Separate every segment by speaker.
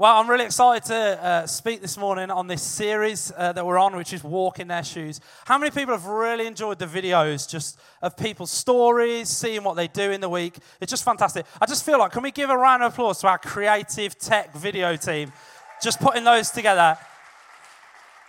Speaker 1: Well, I'm really excited to uh, speak this morning on this series uh, that we're on, which is Walk in Their Shoes. How many people have really enjoyed the videos just of people's stories, seeing what they do in the week? It's just fantastic. I just feel like, can we give a round of applause to our creative tech video team? Just putting those together.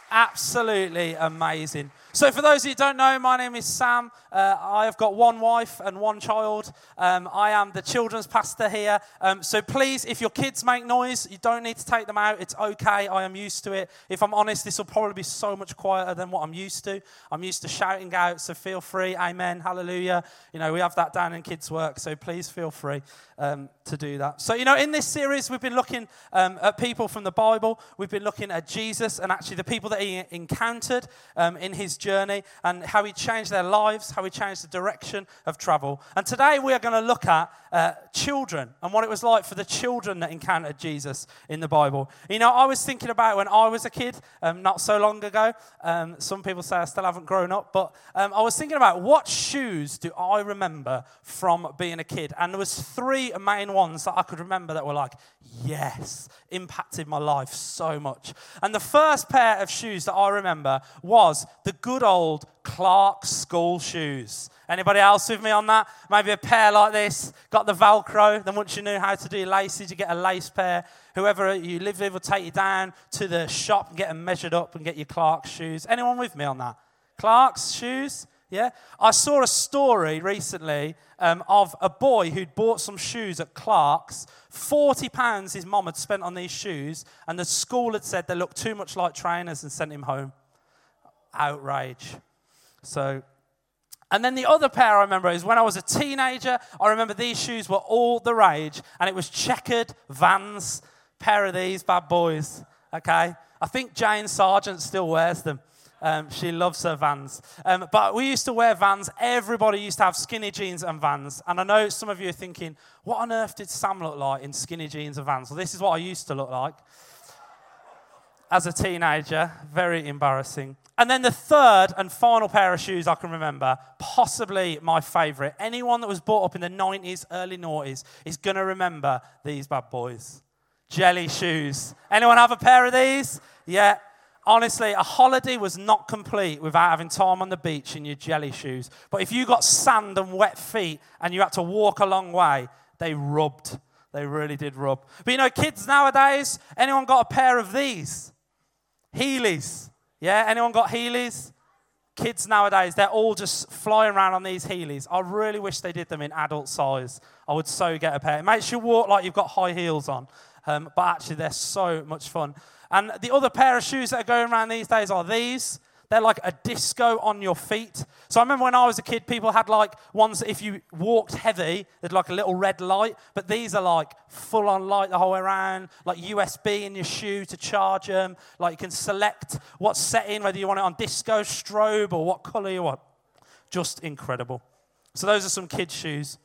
Speaker 1: Absolutely amazing. So, for those of you who don't know, my name is Sam. Uh, I have got one wife and one child. Um, I am the children's pastor here. Um, so, please, if your kids make noise, you don't need to take them out. It's okay. I am used to it. If I'm honest, this will probably be so much quieter than what I'm used to. I'm used to shouting out, so feel free. Amen. Hallelujah. You know, we have that down in kids' work, so please feel free um, to do that. So, you know, in this series, we've been looking um, at people from the Bible. We've been looking at Jesus and actually the people that he encountered um, in his journey and how he changed their lives, how he changed the direction of travel. And today we are going to look at uh, children and what it was like for the children that encountered Jesus in the Bible. You know, I was thinking about when I was a kid, um, not so long ago. Um, some people say I still haven't grown up, but um, I was thinking about what shoes do I remember from being a kid? And there was three main ones that I could remember that were like, yes, impacted my life so much. And the first pair of shoes that I remember was the good old Clarks school shoes. Anybody else with me on that? Maybe a pair like this, got the Velcro. Then once you knew how to do laces, you get a lace pair. Whoever you live with will take you down to the shop and get them measured up and get your Clarks shoes. Anyone with me on that? Clarks shoes? Yeah? I saw a story recently um, of a boy who'd bought some shoes at Clarks. £40 his mom had spent on these shoes, and the school had said they looked too much like trainers and sent him home. Outrage. So, and then the other pair I remember is when I was a teenager, I remember these shoes were all the rage, and it was checkered Vans, pair of these bad boys. Okay? I think Jane Sargent still wears them. Um, she loves her vans. Um, but we used to wear vans. Everybody used to have skinny jeans and vans. And I know some of you are thinking, what on earth did Sam look like in skinny jeans and vans? Well, this is what I used to look like as a teenager. Very embarrassing. And then the third and final pair of shoes I can remember, possibly my favorite. Anyone that was brought up in the 90s, early noughties, is going to remember these bad boys. Jelly shoes. Anyone have a pair of these? Yeah, honestly, a holiday was not complete without having time on the beach in your jelly shoes. But if you got sand and wet feet and you had to walk a long way, they rubbed. They really did rub. But you know, kids nowadays, anyone got a pair of these? Heelys. Yeah, anyone got Heelys? Kids nowadays, they're all just flying around on these Heelys. I really wish they did them in adult size. I would so get a pair. It makes you walk like you've got high heels on, um, but actually, they're so much fun. And the other pair of shoes that are going around these days are these. They're like a disco on your feet. So I remember when I was a kid, people had like ones that if you walked heavy, they'd like a little red light. But these are like full on light the whole way around, like USB in your shoe to charge them. Like you can select what setting, whether you want it on disco, strobe, or what color you want. Just incredible. So those are some kids' shoes.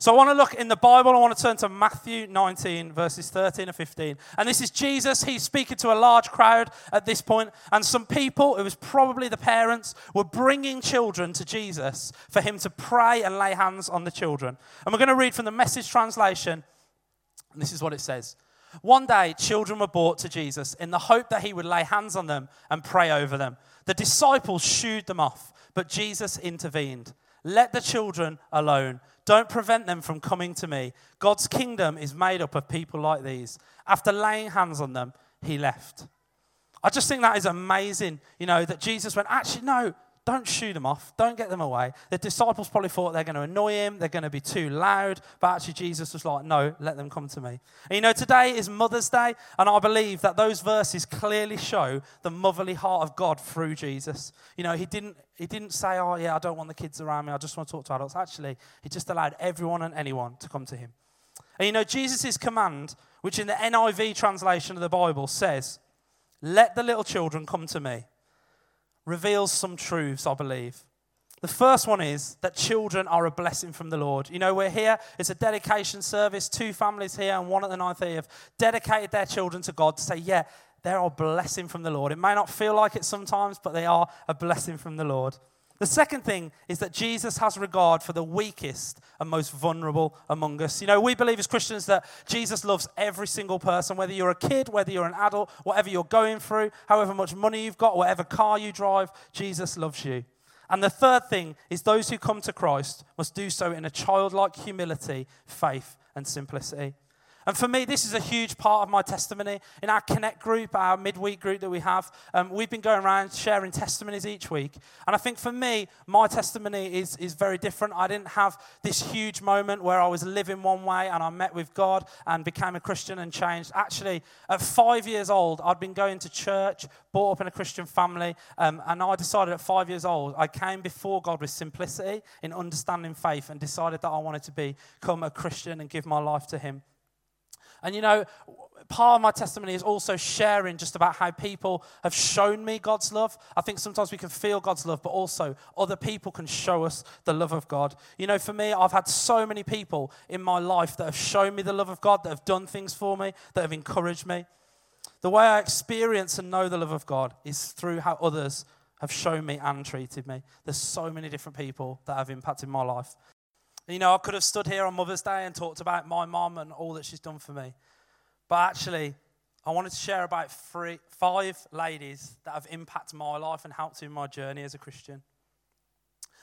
Speaker 1: So I want to look in the Bible. I want to turn to Matthew 19, verses 13 and 15. And this is Jesus. He's speaking to a large crowd at this point, And some people, it was probably the parents, were bringing children to Jesus for him to pray and lay hands on the children. And we're going to read from the message translation. And this is what it says. One day, children were brought to Jesus in the hope that he would lay hands on them and pray over them. The disciples shooed them off, but Jesus intervened. Let the children alone. Don't prevent them from coming to me. God's kingdom is made up of people like these. After laying hands on them, he left. I just think that is amazing, you know, that Jesus went, actually, no, don't shoot them off. Don't get them away. The disciples probably thought they're going to annoy him. They're going to be too loud. But actually, Jesus was like, no, let them come to me. And you know, today is Mother's Day. And I believe that those verses clearly show the motherly heart of God through Jesus. You know, he didn't, he didn't say, oh, yeah, I don't want the kids around me. I just want to talk to adults. Actually, he just allowed everyone and anyone to come to him. And you know, Jesus' command, which in the NIV translation of the Bible says, let the little children come to me reveals some truths, I believe. The first one is that children are a blessing from the Lord. You know, we're here, it's a dedication service. Two families here and one at the ninth year have dedicated their children to God to say, yeah, they're a blessing from the Lord. It may not feel like it sometimes, but they are a blessing from the Lord. The second thing is that Jesus has regard for the weakest and most vulnerable among us. You know, we believe as Christians that Jesus loves every single person, whether you're a kid, whether you're an adult, whatever you're going through, however much money you've got, whatever car you drive, Jesus loves you. And the third thing is those who come to Christ must do so in a childlike humility, faith, and simplicity. And for me, this is a huge part of my testimony. In our Connect group, our midweek group that we have, um, we've been going around sharing testimonies each week. And I think for me, my testimony is, is very different. I didn't have this huge moment where I was living one way and I met with God and became a Christian and changed. Actually, at five years old, I'd been going to church, brought up in a Christian family, um, and I decided at five years old, I came before God with simplicity in understanding faith and decided that I wanted to become a Christian and give my life to Him. And you know, part of my testimony is also sharing just about how people have shown me God's love. I think sometimes we can feel God's love, but also other people can show us the love of God. You know, for me, I've had so many people in my life that have shown me the love of God, that have done things for me, that have encouraged me. The way I experience and know the love of God is through how others have shown me and treated me. There's so many different people that have impacted my life. You know, I could have stood here on Mother's Day and talked about my mom and all that she's done for me. But actually, I wanted to share about three, five ladies that have impacted my life and helped in my journey as a Christian.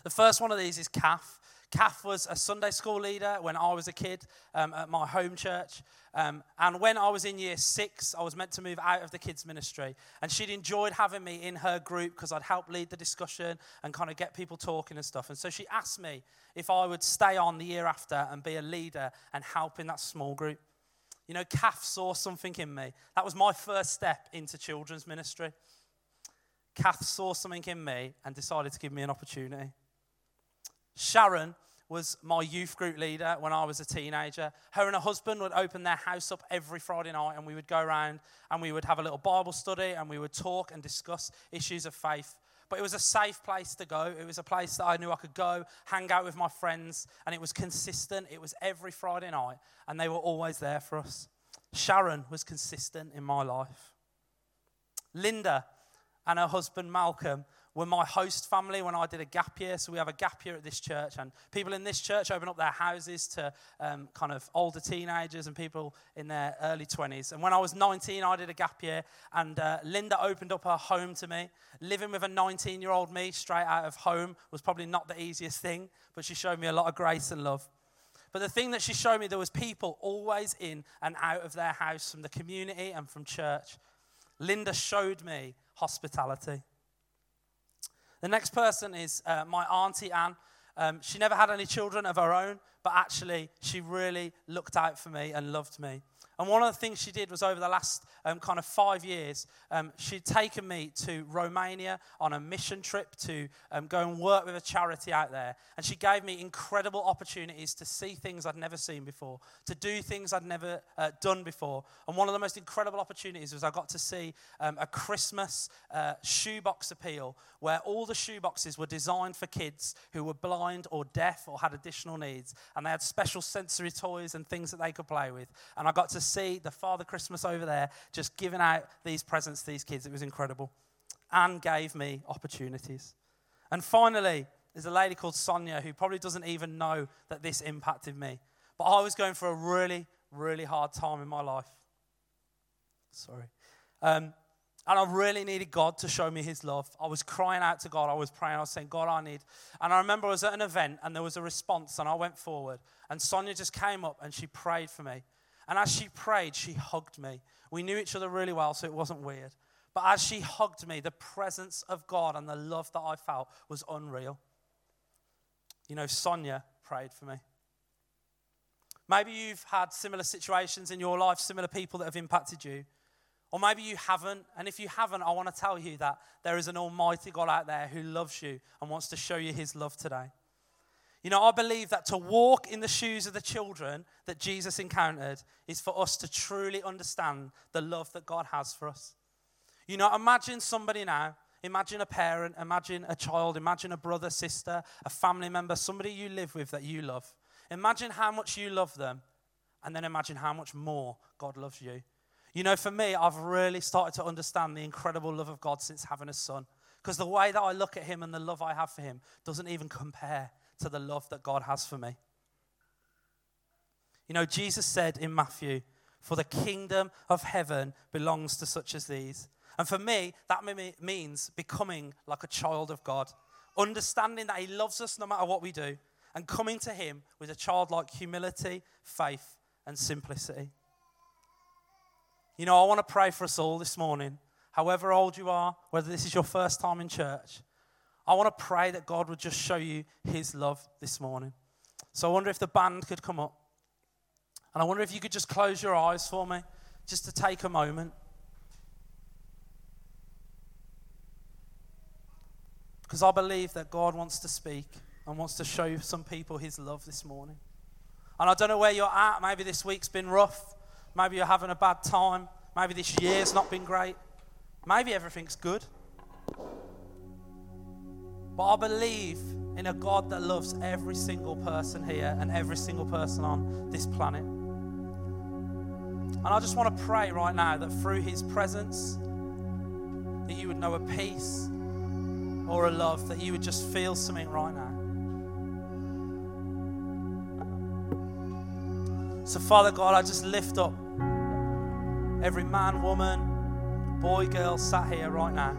Speaker 1: The first one of these is Kath. Kath was a Sunday school leader when I was a kid um, at my home church. Um, and when I was in year six, I was meant to move out of the kids' ministry. And she'd enjoyed having me in her group because I'd help lead the discussion and kind of get people talking and stuff. And so she asked me if I would stay on the year after and be a leader and help in that small group. You know, Kath saw something in me. That was my first step into children's ministry. Kath saw something in me and decided to give me an opportunity. Sharon was my youth group leader when I was a teenager. Her and her husband would open their house up every Friday night and we would go around and we would have a little Bible study and we would talk and discuss issues of faith. But it was a safe place to go. It was a place that I knew I could go, hang out with my friends, and it was consistent. It was every Friday night, and they were always there for us. Sharon was consistent in my life. Linda and her husband Malcolm were my host family when I did a gap year. So we have a gap year at this church, and people in this church open up their houses to um, kind of older teenagers and people in their early 20s. And when I was 19, I did a gap year, and uh, Linda opened up her home to me. Living with a 19 year old me straight out of home was probably not the easiest thing, but she showed me a lot of grace and love. But the thing that she showed me, there was people always in and out of their house from the community and from church. Linda showed me hospitality. The next person is uh, my auntie Anne. Um, she never had any children of her own, but actually, she really looked out for me and loved me. And one of the things she did was over the last um, kind of five years, um, she'd taken me to Romania on a mission trip to um, go and work with a charity out there. And she gave me incredible opportunities to see things I'd never seen before, to do things I'd never uh, done before. And one of the most incredible opportunities was I got to see um, a Christmas uh, shoebox appeal where all the shoeboxes were designed for kids who were blind or deaf or had additional needs. And they had special sensory toys and things that they could play with. And I got to see the Father Christmas over there just giving out these presents to these kids. It was incredible. Anne gave me opportunities. And finally, there's a lady called Sonia who probably doesn't even know that this impacted me. But I was going for a really, really hard time in my life. Sorry. Um, and I really needed God to show me his love. I was crying out to God. I was praying. I was saying, God, I need. And I remember I was at an event and there was a response, and I went forward. And Sonia just came up and she prayed for me. And as she prayed, she hugged me. We knew each other really well, so it wasn't weird. But as she hugged me, the presence of God and the love that I felt was unreal. You know, Sonia prayed for me. Maybe you've had similar situations in your life, similar people that have impacted you. Or maybe you haven't. And if you haven't, I want to tell you that there is an almighty God out there who loves you and wants to show you his love today. You know, I believe that to walk in the shoes of the children that Jesus encountered is for us to truly understand the love that God has for us. You know, imagine somebody now, imagine a parent, imagine a child, imagine a brother, sister, a family member, somebody you live with that you love. Imagine how much you love them, and then imagine how much more God loves you. You know, for me, I've really started to understand the incredible love of God since having a son Because the way that I look at him and the love I have for him doesn't even compare to the love that God has for me. You know, Jesus said in Matthew, For the kingdom of heaven belongs to such as these. And for me, that means becoming like a child of God, understanding that He loves us no matter what we do, and coming to Him with a childlike humility, faith, and simplicity. You know, I want to pray for us all this morning, however old you are, whether this is your first time in church. I want to pray that God would just show you His love this morning. So I wonder if the band could come up. And I wonder if you could just close your eyes for me, just to take a moment. Because I believe that God wants to speak and wants to show some people His love this morning. And I don't know where you're at. Maybe this week's been rough. Maybe you're having a bad time. Maybe this year's not been great. Maybe everything's good. But I believe in a God that loves every single person here and every single person on this planet. And I just want to pray right now that through His presence, that you would know a peace or a love, that you would just feel something right now. So, Father God, I just lift up every man, woman, boy, girl sat here right now.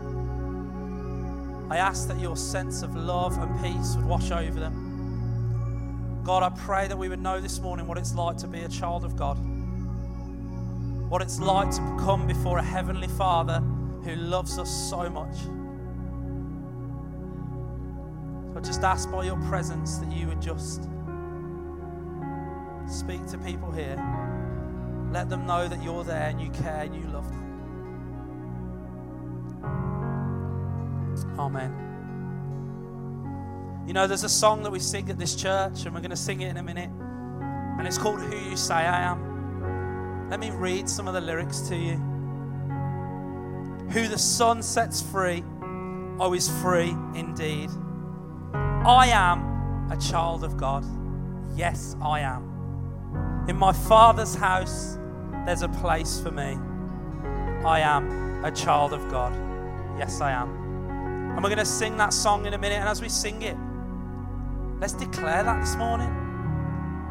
Speaker 1: I ask that your sense of love and peace would wash over them. God, I pray that we would know this morning what it's like to be a child of God, what it's like to come before a heavenly Father who loves us so much. I just ask by your presence that you would just speak to people here. Let them know that you're there and you care and you love them. Amen. You know, there's a song that we sing at this church, and we're going to sing it in a minute, and it's called Who You Say I Am. Let me read some of the lyrics to you. Who the Son sets free, oh, is free indeed. I am a child of God. Yes, I am. In my Father's house, there's a place for me. I am a child of God. Yes, I am. And we're going to sing that song in a minute. And as we sing it, let's declare that this morning.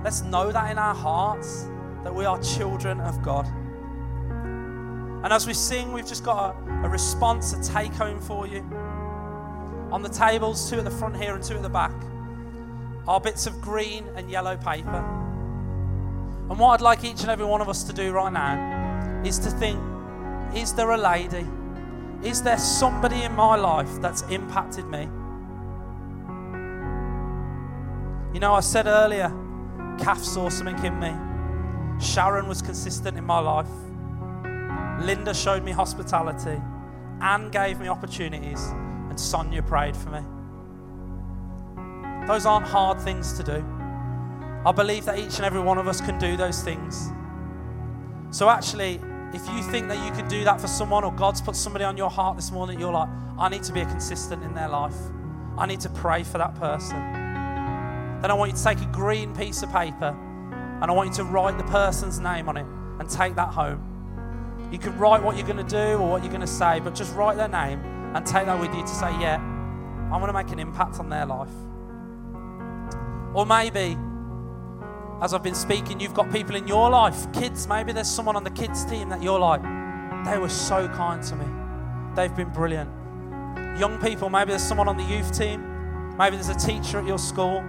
Speaker 1: Let's know that in our hearts that we are children of God. And as we sing, we've just got a, a response, a take home for you. On the tables, two at the front here and two at the back, are bits of green and yellow paper. And what I'd like each and every one of us to do right now is to think is there a lady? Is there somebody in my life that's impacted me? You know, I said earlier, Kath saw something in me. Sharon was consistent in my life. Linda showed me hospitality. Anne gave me opportunities. And Sonia prayed for me. Those aren't hard things to do. I believe that each and every one of us can do those things. So, actually, if you think that you can do that for someone or God's put somebody on your heart this morning, you're like, I need to be a consistent in their life. I need to pray for that person. Then I want you to take a green piece of paper and I want you to write the person's name on it and take that home. You can write what you're going to do or what you're going to say, but just write their name and take that with you to say, yeah, I'm going to make an impact on their life. Or maybe as I've been speaking, you've got people in your life, kids, maybe there's someone on the kids' team that you're like, they were so kind to me. They've been brilliant. Young people, maybe there's someone on the youth team, maybe there's a teacher at your school.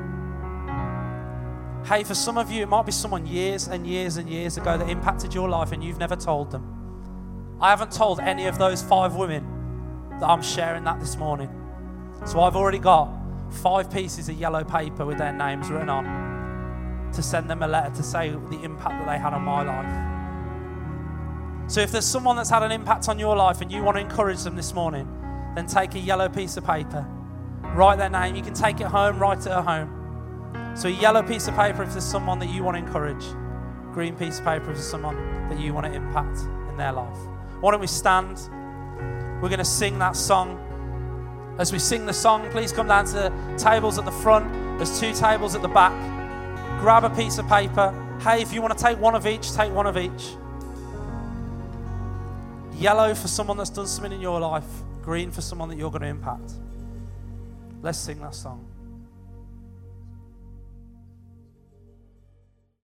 Speaker 1: Hey, for some of you, it might be someone years and years and years ago that impacted your life and you've never told them. I haven't told any of those five women that I'm sharing that this morning. So I've already got five pieces of yellow paper with their names written on to send them a letter to say the impact that they had on my life. So if there's someone that's had an impact on your life and you want to encourage them this morning, then take a yellow piece of paper, write their name. You can take it home, write it at home. So a yellow piece of paper if there's someone that you want to encourage, green piece of paper if there's someone that you want to impact in their life. Why don't we stand? We're going to sing that song. As we sing the song, please come down to the tables at the front. There's two tables at the back grab a piece of paper. Hey, if you want to take one of each, take one of each. Yellow for someone that's done something in your life, green for someone that you're going to impact. Let's sing that song.